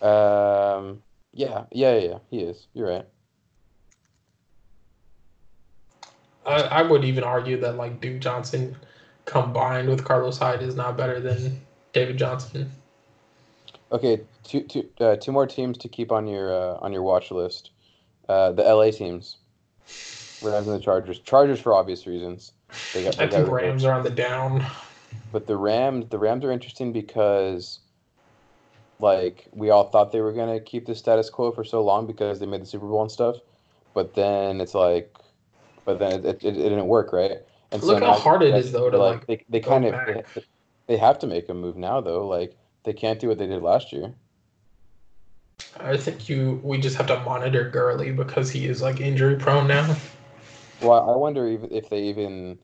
though. Um, yeah, yeah, yeah, he is. You're right. I, I would even argue that like Duke Johnson combined with Carlos Hyde is not better than David Johnson. Okay, two, two, uh, two more teams to keep on your uh, on your watch list. Uh, the LA teams, Rams and the Chargers. Chargers for obvious reasons. They got, they I think Rams are on the down. But the Rams, the Rams are interesting because, like, we all thought they were gonna keep the status quo for so long because they made the Super Bowl and stuff. But then it's like, but then it, it, it didn't work, right? And Look how hard it is though, to, like, they they go kind of they, they have to make a move now though. Like they can't do what they did last year. I think you we just have to monitor Gurley because he is like injury prone now. Well, I wonder if, if they even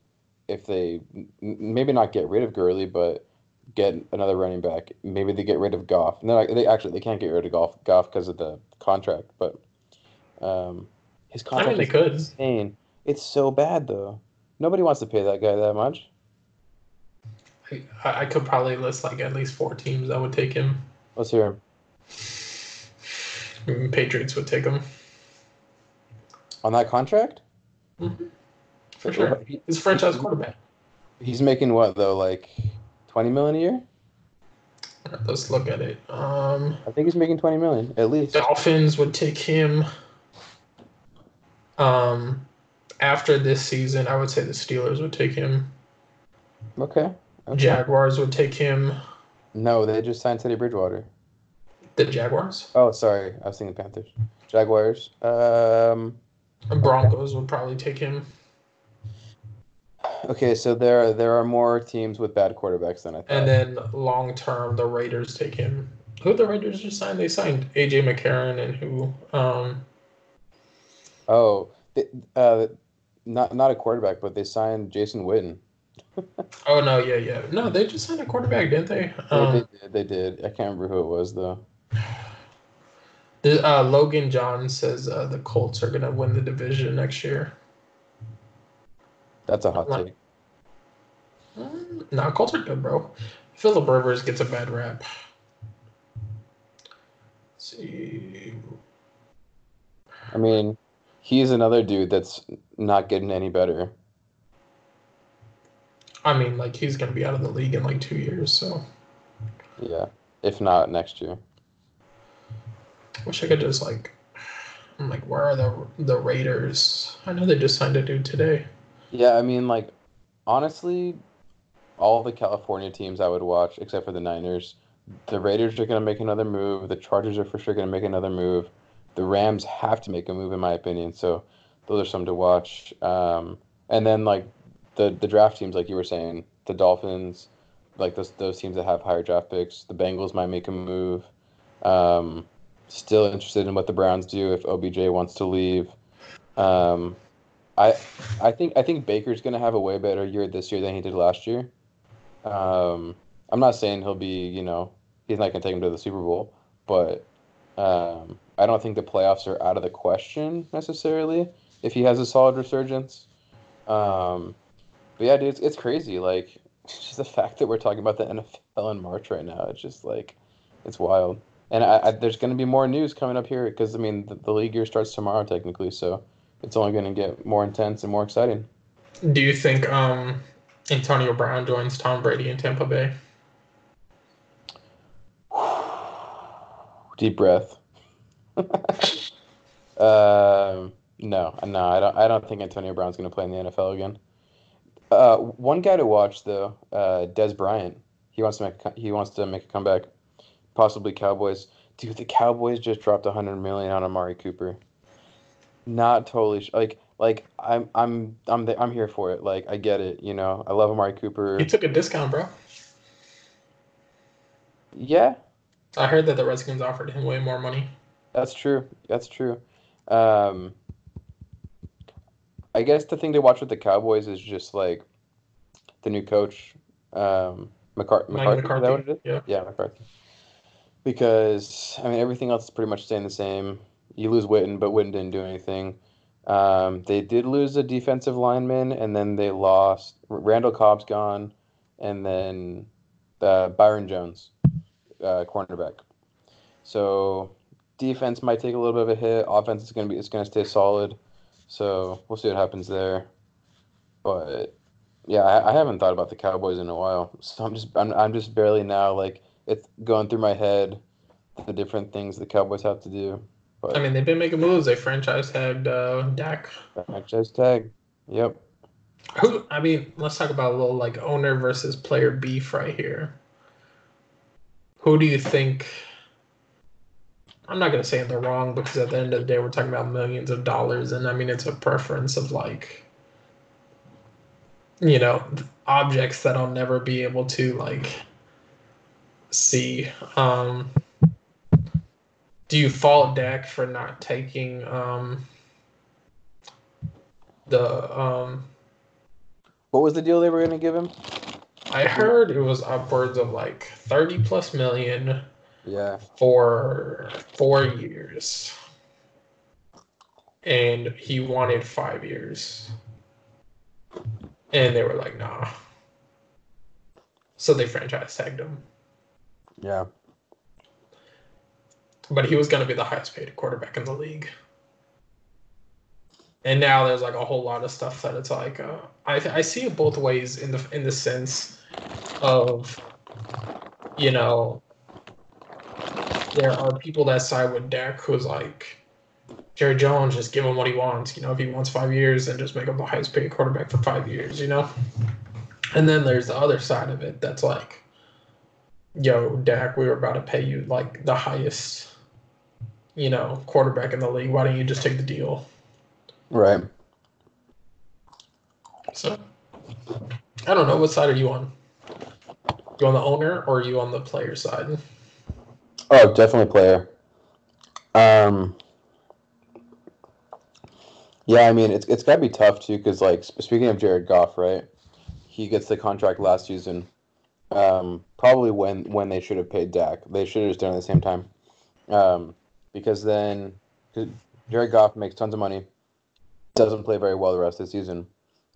if they maybe not get rid of Gurley, but get another running back. Maybe they get rid of Goff. No, they actually they can't get rid of Goff Goff because of the contract, but um, his I contract mean, they is could. insane. It's so bad though. Nobody wants to pay that guy that much. I, I could probably list like at least four teams that would take him. Let's hear him Mm, Patriots would take him on that contract. for sure. He's franchise quarterback. He's making what though, like twenty million a year? Let's look at it. Um, I think he's making twenty million at least. Dolphins would take him. Um, after this season, I would say the Steelers would take him. Okay. okay. Jaguars would take him. No, they just signed Teddy Bridgewater. The Jaguars. Oh, sorry, I was thinking Panthers. Jaguars. Um, Broncos would probably take him. Okay, so there there are more teams with bad quarterbacks than I thought. And then long term, the Raiders take him. Who the Raiders just signed? They signed AJ McCarron and who? Um, oh, they, uh, not not a quarterback, but they signed Jason Witten. oh no, yeah, yeah, no, they just signed a quarterback, didn't they? Um, they, did, they did. I can't remember who it was though. The, uh, Logan John says uh, the Colts are gonna win the division next year. That's a hot take. Mm, nah, Colts are good, bro. Philip Rivers gets a bad rap. Let's see. I mean, he's another dude that's not getting any better. I mean, like he's gonna be out of the league in like two years, so. Yeah, if not next year. Wish I could just like. I'm like, where are the the Raiders? I know they just signed a dude today. Yeah, I mean, like, honestly, all the California teams I would watch, except for the Niners. The Raiders are going to make another move. The Chargers are for sure going to make another move. The Rams have to make a move, in my opinion. So those are some to watch. Um, and then like the the draft teams, like you were saying, the Dolphins, like those those teams that have higher draft picks. The Bengals might make a move. Um, still interested in what the Browns do if OBJ wants to leave. Um, I I think I think Baker's going to have a way better year this year than he did last year. Um, I'm not saying he'll be, you know, he's not going to take him to the Super Bowl, but um, I don't think the playoffs are out of the question necessarily if he has a solid resurgence. Um, but yeah, dude, it's, it's crazy. Like, just the fact that we're talking about the NFL in March right now, it's just like, it's wild. And I, I, there's going to be more news coming up here because, I mean, the, the league year starts tomorrow, technically. So it's only going to get more intense and more exciting. Do you think um, Antonio Brown joins Tom Brady in Tampa Bay? Deep breath. uh, no, no, I don't. I don't think Antonio Brown's going to play in the NFL again. Uh, one guy to watch though, uh, Dez Bryant. He wants to make he wants to make a comeback, possibly Cowboys. Dude, the Cowboys just dropped hundred million on Amari Cooper. Not totally sh- like like I'm I'm I'm the, I'm here for it. Like I get it, you know. I love Amari Cooper. He took a discount, bro. Yeah. I heard that the Redskins offered him way more money. That's true. That's true. Um, I guess the thing to watch with the Cowboys is just like the new coach, um, McCar- McCarthy. McCarthy. Is that what it is? Yeah. Yeah, McCarthy. Because I mean everything else is pretty much staying the same. You lose Witten, but Witten didn't do anything. Um, they did lose a defensive lineman, and then they lost Randall Cobb's gone, and then uh, Byron Jones, uh, cornerback. So defense might take a little bit of a hit. Offense is gonna be it's gonna stay solid. So we'll see what happens there. But yeah, I, I haven't thought about the Cowboys in a while. So I'm just I'm I'm just barely now like it's going through my head the different things the Cowboys have to do. But I mean, they've been making moves. They franchise tagged uh, Dak. Franchise tag. Yep. Who? I mean, let's talk about a little like owner versus player beef right here. Who do you think? I'm not gonna say they're wrong because at the end of the day, we're talking about millions of dollars, and I mean, it's a preference of like, you know, objects that I'll never be able to like see. Um, do you fault Dak for not taking um, the um, what was the deal they were going to give him? I heard it was upwards of like 30 plus million. Yeah. For 4 years. And he wanted 5 years. And they were like, "Nah." So they franchise tagged him. Yeah but he was going to be the highest paid quarterback in the league. And now there's like a whole lot of stuff that it's like uh, I I see it both ways in the in the sense of you know there are people that side with Dak who's like Jerry Jones just give him what he wants you know if he wants five years and just make him the highest paid quarterback for five years you know and then there's the other side of it that's like yo Dak we were about to pay you like the highest you know, quarterback in the league. Why don't you just take the deal? Right. So, I don't know what side are you on. You on the owner or are you on the player side? Oh, definitely player. Um, yeah, I mean it's it's got to be tough too because like speaking of Jared Goff, right? He gets the contract last season. Um, probably when when they should have paid Dak, they should have just done it at the same time. Um, because then Jared Goff makes tons of money, doesn't play very well the rest of the season.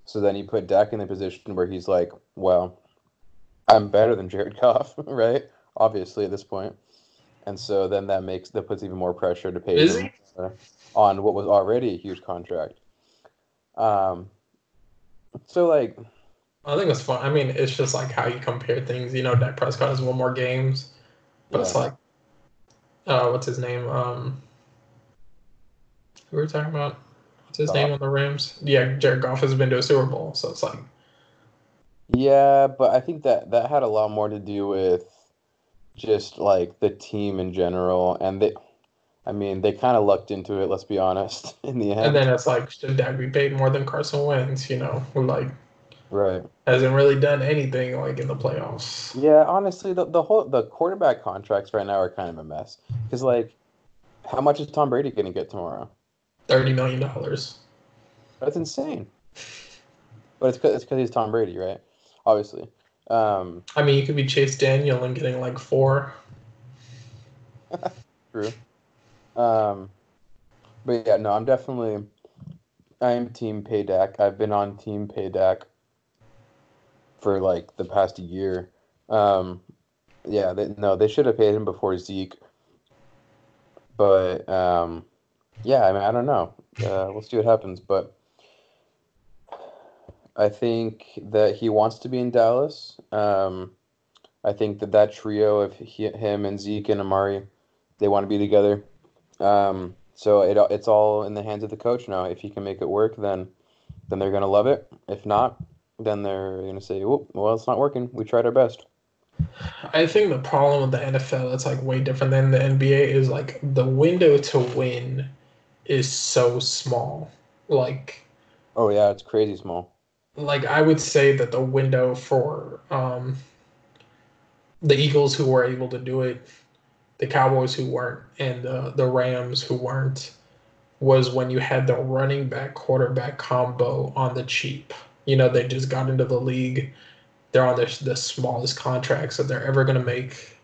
So then you put Dak in the position where he's like, well, I'm better than Jared Goff, right? Obviously at this point. And so then that makes that puts even more pressure to pay him uh, on what was already a huge contract. Um, so like, I think it's fun. I mean, it's just like how you compare things. You know, Dak Prescott has won more games, but it's like, uh, what's his name? Um, who were we talking about? What's his Goff. name on the Rams? Yeah, Jared Goff has been to a Super Bowl, so it's like, yeah, but I think that that had a lot more to do with just like the team in general, and they, I mean, they kind of lucked into it. Let's be honest. In the end, and then it's like, should Dak be paid more than Carson Wentz? You know, like right? hasn't really done anything like in the playoffs. Yeah, honestly, the, the whole the quarterback contracts right now are kind of a mess. Because like, how much is Tom Brady going to get tomorrow? Thirty million dollars. That's insane. But it's because it's because he's Tom Brady, right? Obviously. Um, I mean, you could be Chase Daniel and getting like four. true. Um, but yeah, no, I'm definitely. I'm Team PayDak. I've been on Team PayDak for like the past year. Um, yeah, they, no, they should have paid him before Zeke. But um, yeah, I mean, I don't know. Uh, we'll see what happens. But I think that he wants to be in Dallas. Um, I think that that trio of he, him and Zeke and Amari, they want to be together. Um, so it, it's all in the hands of the coach now. If he can make it work, then then they're gonna love it. If not, then they're gonna say, "Oh, well, it's not working. We tried our best." I think the problem with the NFL that's like way different than the NBA is like the window to win is so small. Like Oh yeah, it's crazy small. like I would say that the window for um the Eagles who were able to do it, the Cowboys who weren't, and uh, the Rams who weren't, was when you had the running back quarterback combo on the cheap. You know, they just got into the league. They're on the, the smallest contracts that they're ever going to make.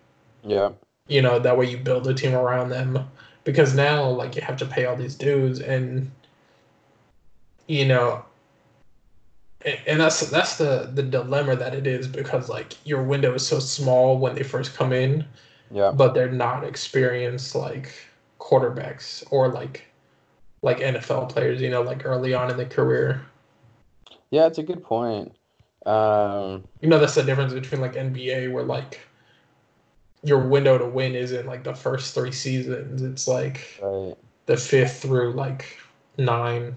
Yeah, You know, that way you build a team around them. Because now, like, you have to pay all these dudes, and, you know, and and that's that's the the dilemma that it is because like your window is so small when they first come in yeah, but they're not experienced like quarterbacks or like like NFL players, you know, like early on in the career. Yeah. It's a good point. Um, You know, that's the difference between like NBA where like your window to win isn't like the first three seasons. It's like right. the fifth through like nine,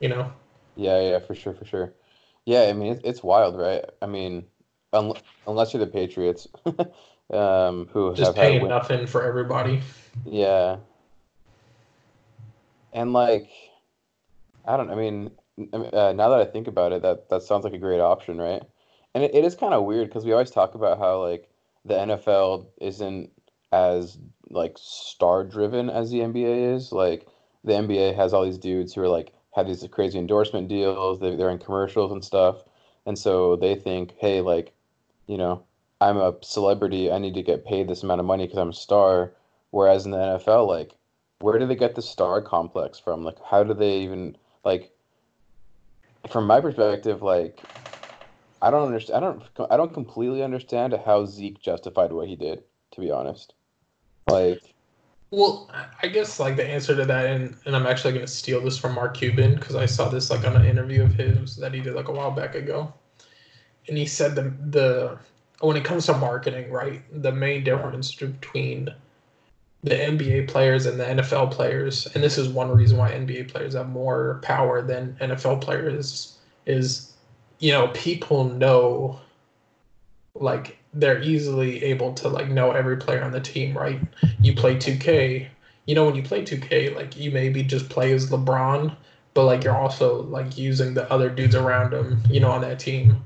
you know. Yeah, yeah, for sure, for sure. Yeah, I mean, it's, it's wild, right? I mean, un unless you're the Patriots, um, who Just have paying win- nothing for everybody. Yeah. And like, I don't. I mean, uh, now that I think about it, that that sounds like a great option, right? And it, it is kind of weird because we always talk about how like the NFL isn't as like star driven as the NBA is. Like the NBA has all these dudes who are like have these crazy endorsement deals. They, they're in commercials and stuff, and so they think, hey, like, you know, I'm a celebrity. I need to get paid this amount of money because I'm a star. Whereas in the NFL, like, where do they get the star complex from? Like, how do they even like? From my perspective, like, I don't understand. I don't. I don't completely understand how Zeke justified what he did. To be honest, like, Well, I guess like the answer to that, and, and I'm actually going to steal this from Mark Cuban because I saw this like on an interview of his that he did like a while back ago, and he said the the when it comes to marketing, right, the main difference between the NBA players and the NFL players, and this is one reason why NBA players have more power than NFL players, is you know people know like they're easily able to like know every player on the team, right? You play 2K, you know when you play 2K, like you maybe just play as LeBron, but like you're also like using the other dudes around him, you know, on that team.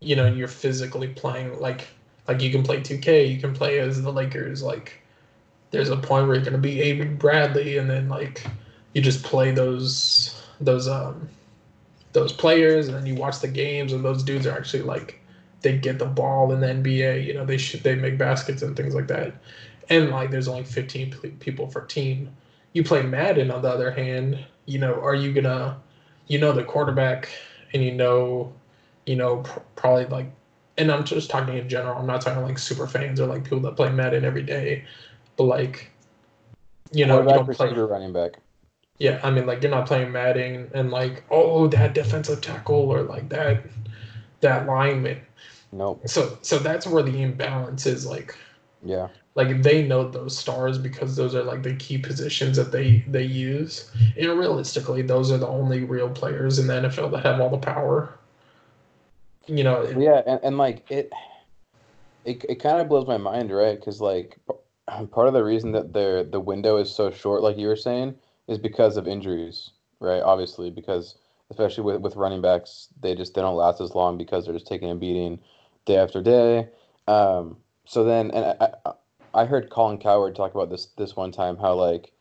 You know, and you're physically playing like like you can play 2K, you can play as the Lakers. Like there's a point where you're gonna be Avery Bradley, and then like you just play those those um those players, and then you watch the games, and those dudes are actually like they get the ball in the NBA. You know, they should they make baskets and things like that. And like there's only 15 people per team. You play Madden on the other hand, you know, are you gonna, you know, the quarterback, and you know, you know, pr- probably like, and I'm just talking in general. I'm not talking like super fans or like people that play Madden every day, but like, you know, you don't play. receiver, running back. Yeah, I mean, like you're not playing Madden and like, oh, that defensive tackle or like that, that lineman. Nope. So, so that's where the imbalance is. Like, Yeah. like they know those stars because those are like the key positions that they they use and realistically those are the only real players in the nfl that have all the power you know it- Yeah, and, and like it, it, it kind of blows my mind, right? Because like part of the reason that the the window is so short, like you were saying, is because of injuries, right? Obviously, because especially with with running backs, they just they don't last as long because they're just taking a beating day after day. Um, so then, and I, I heard Colin Cowherd talk about this this one time how like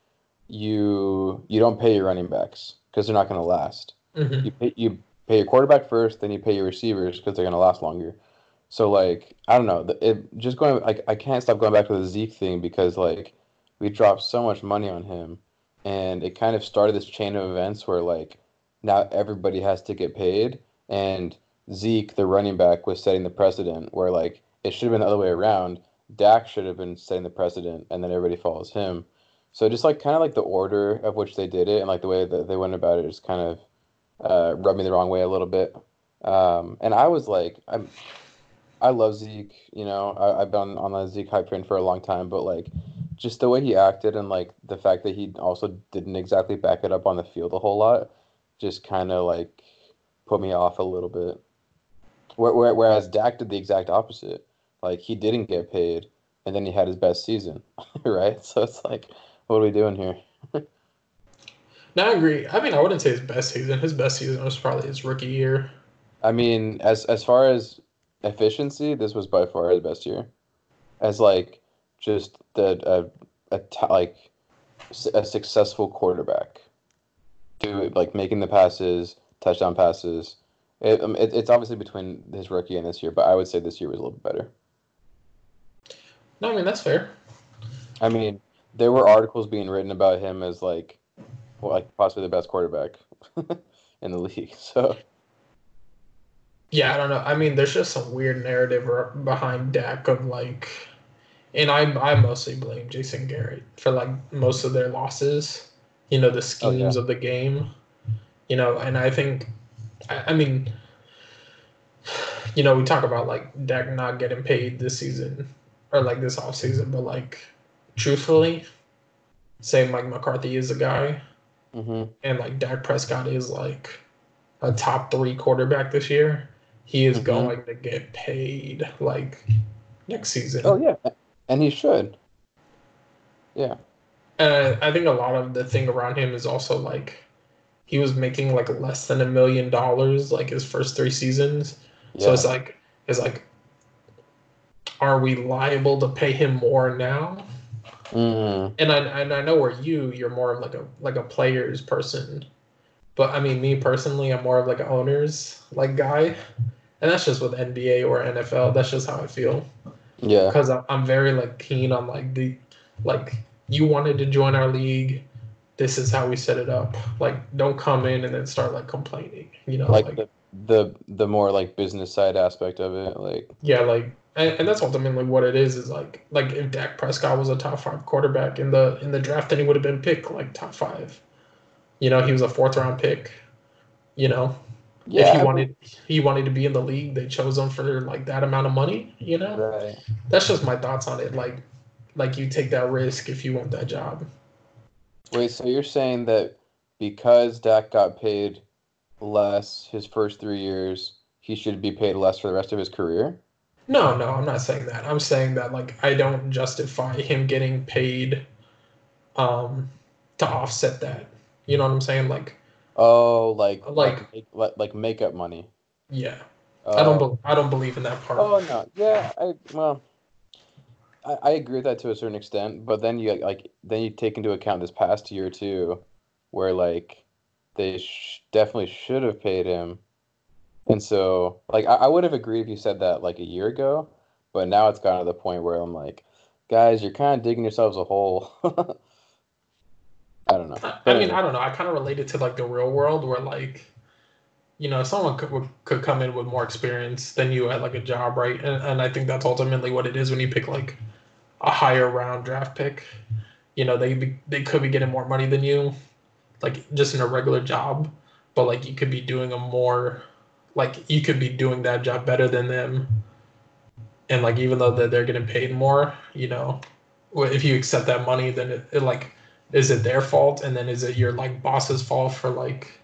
you you don't pay your running backs because they're not going to last Mhm. you pay, you pay your quarterback first, then you pay your receivers because they're gonna last longer. So like I don't know, it just going like I can't stop going back to the Zeke thing because like we dropped so much money on him, and it kind of started this chain of events where like now everybody has to get paid, and Zeke, the running back, was setting the precedent where like it should have been the other way around. Dak should have been setting the precedent, and then everybody follows him. So just like kind of like the order of which they did it, and like the way that they went about it, is kind of uh, rubbed me the wrong way a little bit. Um, and I was like, I'm, I love Zeke. You know, I, I've been on the Zeke hype train for a long time, but like, just the way he acted and like the fact that he also didn't exactly back it up on the field a whole lot, just kind of like put me off a little bit. Where, where, whereas Dak did the exact opposite. Like he didn't get paid, and then he had his best season, right? So it's like, what are we doing here? no i agree i mean i wouldn't say his best season his best season was probably his rookie year I mean, as as far as efficiency, this was by far his best year. As like just the a, a t- like a successful quarterback, do like making the passes, touchdown passes. It, um, it, it's obviously between his rookie and this year, but I would say this year was a little bit better. no i mean that's fair I mean, there were articles being written about him as like, well, like possibly the best quarterback in the league. So yeah i don't know. I mean there's just some weird narrative behind dak of like and i i mostly blame jason garrett for like most of their losses you know the schemes of the game you know and i think I, I mean you know we talk about like Dak not getting paid this season or like this off season but like truthfully say Mike McCarthy is a guy mhm. and like Dak Prescott is like a top three quarterback this year he is Mhm. going to get paid like next season oh yeah, and he should. Yeah. And I think a lot of the thing around him is also like he was making like less than a million dollars like his first three seasons. Yeah. So it's like it's like are we liable to pay him more now? Mhm. And I and I know where you you're more of like a like a players person. But I mean me personally I'm more of like an owners like guy. And that's just with NBA or NFL. That's just how I feel. Yeah. because I'm very like keen on like the like you wanted to join our league. This is how we set it up. Like don't come in and then start like complaining you know like like, the the the more like business side aspect of it like yeah like and, and that's ultimately what it is is like like if Dak Prescott was a top five quarterback in the in the draft then he would have been picked like top five. You know he was a fourth round pick you know yeah if he wanted he wanted to be in the league they chose him for like that amount of money you know right that's just my thoughts on it like like you take that risk if you want that job wait so you're saying that because Dak got paid less his first three years he should be paid less for the rest of his career No, no, I'm not saying that. I'm saying that like I don't justify him getting paid um to offset that. You know what I'm saying? Like Oh, like Like- like like makeup money. Yeah, uh, I don't. Be- I don't believe in that part. Oh no, yeah, I well, I, I agree with that to a certain extent, but then you like then you take into account this past year too, where like they sh- definitely should have paid him, and so like I, I would have agreed if you said that like a year ago, but now it's gotten to the point where I'm like, guys, you're kind of digging yourselves a hole. I don't know. I, mean. I don't know. I kind of related to like the real world where like, you know, someone could could come in with more experience than you at like a job, right? And and I think that's ultimately what it is when you pick like a higher round draft pick. You know, they be, they could be getting more money than you, like just in a regular job, but like you could be doing a more, like you could be doing that job better than them. And like even though they're, they're getting paid more, you know, if you accept that money, then it, it like is it their fault and then is it your like boss's fault for like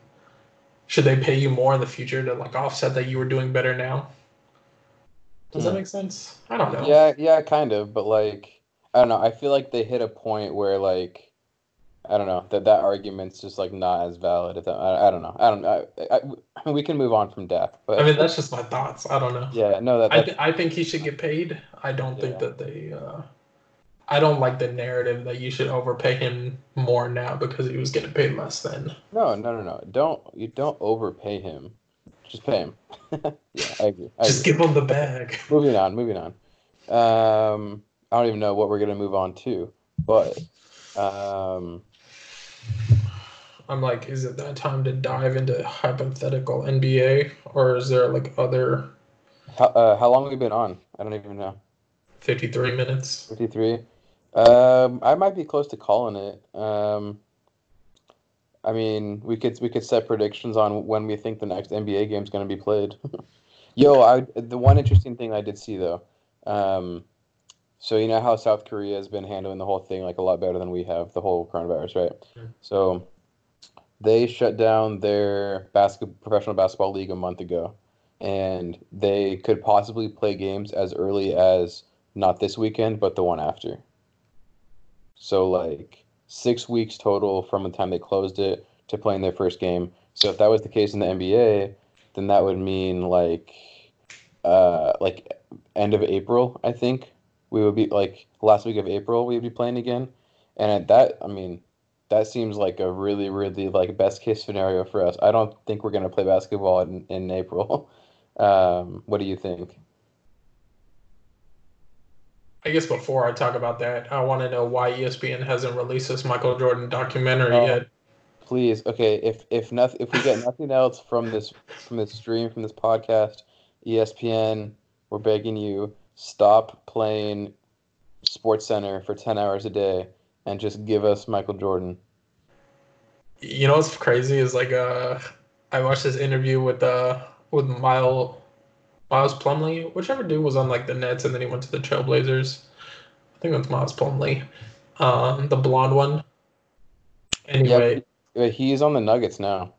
should they pay you more in the future to like offset that you were doing better now does that Hmm. make sense i don't know Yeah, yeah, kind of, but like I don't know. I feel like they hit a point where like I don't know that that argument's just like not as valid. That, I, I don't know. I don't. I, I, we can move on from Dak, but i mean that's just my thoughts i don't know yeah, no, that, I, th- I think he should get paid i don't think that they uh i don't like the narrative that you should overpay him more now because he was getting paid less then no, no, no, no. Don't you don't overpay him. Just pay him. yeah, I agree. I just agree. give him the bag Moving on, moving on. Um, I don't even know what we're gonna move on to, but um, i'm like is it that time to dive into hypothetical nba or is there like other how uh, how long have we been on? I don't even know. 53 minutes 53. Um, I might be close to calling it. Um, I mean, we could we could set predictions on when we think the next NBA game is going to be played. Yo, I the one interesting thing I did see though. Um, so you know how South Korea has been handling the whole thing like a lot better than we have the whole coronavirus, right? So they shut down their basket professional basketball league a month ago, and they could possibly play games as early as not this weekend, but the one after. So like six weeks total from the time they closed it to playing their first game. So if that was the case in the NBA, then that would mean like uh like end of April, I think. We would be like last week of April we would be playing again. And at that I mean that seems like a really, really like best case scenario for us. I don't think we're gonna play basketball in, in April. Um, what do you think? I guess before I talk about that, I want to know why ESPN hasn't released this Michael Jordan documentary Oh. yet. Please, okay. If if nothing, if we get nothing else from this from this stream from this podcast, ESPN, we're begging you stop playing Sports Center for ten hours a day and just give us Michael Jordan. You know what's crazy is like uh, I watched this interview with uh with Miles Miles Plumlee, whichever dude was on like the Nets, and then he went to the Trailblazers. I think that's Miles Plumlee, um, the blonde one. Anyway, Yeah, he's on the Nuggets now.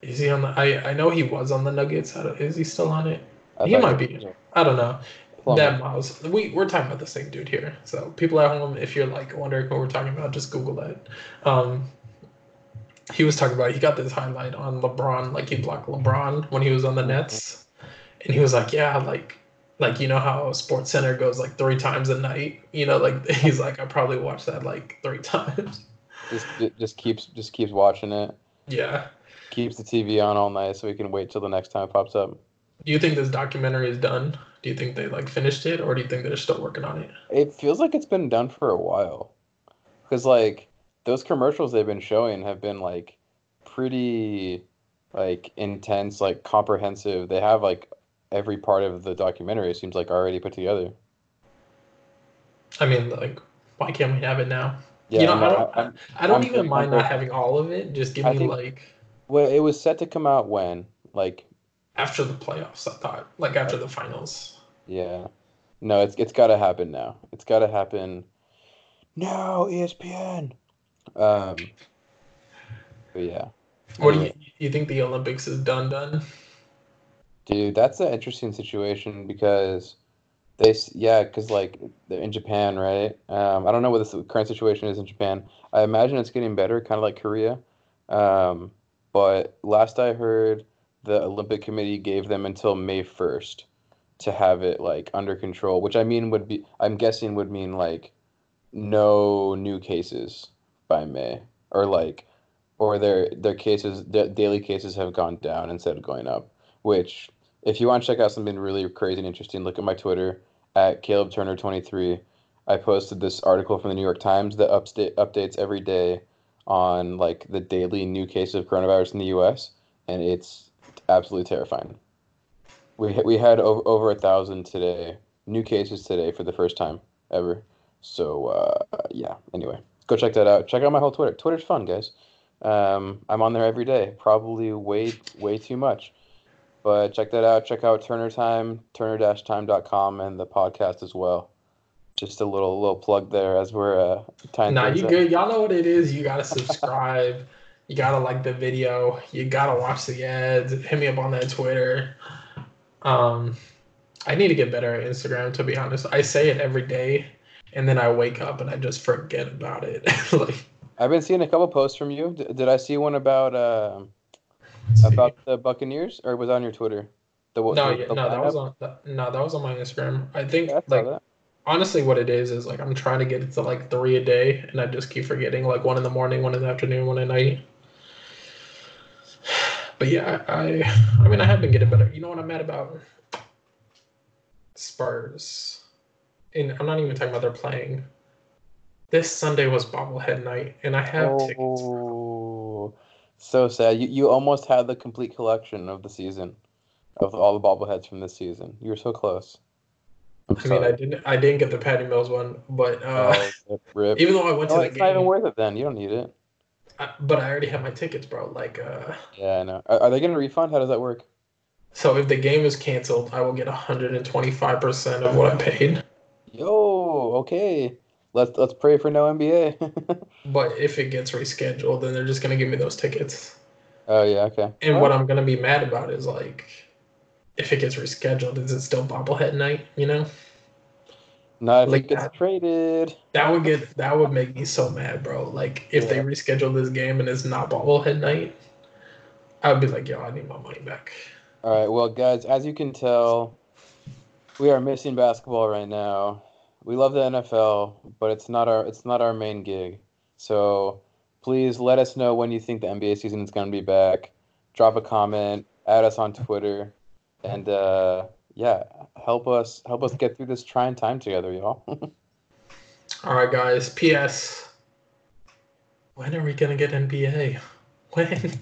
is he on the? I I know he was on the Nuggets. Is he still on it? I He might be. I don't know. Plumlee. That Miles. We we're talking about the same dude here. So people at home, if you're like wondering what we're talking about, just Google that. Um, he was talking about he got this highlight on LeBron, like he blocked LeBron when he was on the Nets, and he was like, yeah, like like you know how Sports Center goes like three times a night. You know, like he's like I probably watched that like three times. Just just keeps just keeps watching it. yeah. Keeps the TV on all night so we can wait till the next time it pops up. Do you think this documentary is done? Do you think they like finished it, or do you think they're still working on it? It feels like it's been done for a while. Because, like, those commercials they've been showing have been, like, pretty, like, intense, like, comprehensive. They have, like, every part of the documentary, it seems like, already put together. I mean, like, why can't we have it now? Yeah, you know, no, I don't. I'm- I don't even mind not having all of it. Just give I me think- like well, it was set to come out when? Like, after the playoffs. I thought like after the finals. yeah. No, it's it's got to happen now. It's got to happen now, E ESPN. Um, but yeah. What do you you think the Olympics is done? Done? Dude, that's an interesting situation because they, yeah, because like they're in Japan, right? Um, I don't know what the current situation is in Japan. I imagine it's getting better, kind of like Korea. Um, but last I heard, the Olympic Committee gave them until May 1st to have it like under control, which I mean would be I'm guessing would mean like no new cases by May or like or their their cases their daily cases have gone down instead of going up, which if you want to check out something really crazy and interesting, look at my Twitter at Caleb Turner 23. I posted this article from the New York Times that update, updates every day on like the daily new cases of coronavirus in the U.S. and it's absolutely terrifying. We we had over, over a thousand today, new cases today for the first time ever. So uh, yeah. Anyway, go check that out. Check out my whole Twitter. Twitter's fun, guys. Um, I'm on there every day, probably way way too much. But check that out. Check out Turner Time, turner-time.com, and the podcast as well. Just a little little plug there as we're uh, tying. Nah, you up. good. Y'all know what it is. You gotta subscribe. you gotta like the video. You gotta watch the ads. Hit me up on that Twitter. Um, I need to get better at Instagram. To be honest, I say it every day, and then I wake up and I just forget about it. like I've been seeing a couple posts from you. D- did I see one about uh, about the Buccaneers, or was on your Twitter? The, no, the, yeah, the no, that was on no, that was on my Instagram. I think yeah, I like honestly, what it is is like I'm trying to get it to like three a day, and I just keep forgetting like one in the morning, one in the afternoon, one at night. But yeah, I I mean I have been getting better. You know what I'm mad about? Spurs. And I'm not even talking about they're playing. This Sunday was bobblehead night, and I have oh, tickets. So sad. You you almost had the complete collection of the season, of all the bobbleheads from this season. You were so close. I'm i mean, I didn't I didn't get the Patty Mills one, but uh, oh, even though I went no, to the it's game, not even worth it. Then you don't need it. I, but I already have my tickets, bro. Like, uh, yeah, I know. Are, are they getting a refund? How does that work? So if the game is canceled, I will get 125 percent of what I paid. Yo, okay. Let's let's pray for no NBA. but if it gets rescheduled, then they're just gonna give me those tickets. Oh yeah, okay. And what I'm gonna be mad about is like, if it gets rescheduled, is it still bobblehead night? You know. Not if like it gets that, traded. That would get that would make me so mad, bro. Like if yeah. they reschedule this game and it's not bobblehead night, I would be like, yo, I need my money back. All right, well, guys, as you can tell, we are missing basketball right now. We love the NFL, but it's not our it's not our main gig. So please let us know when you think the NBA season is going to be back. Drop a comment, add us on Twitter, and uh, yeah, help us help us get through this trying time together, y'all. All right, guys. P.S. When are we gonna get NBA? When?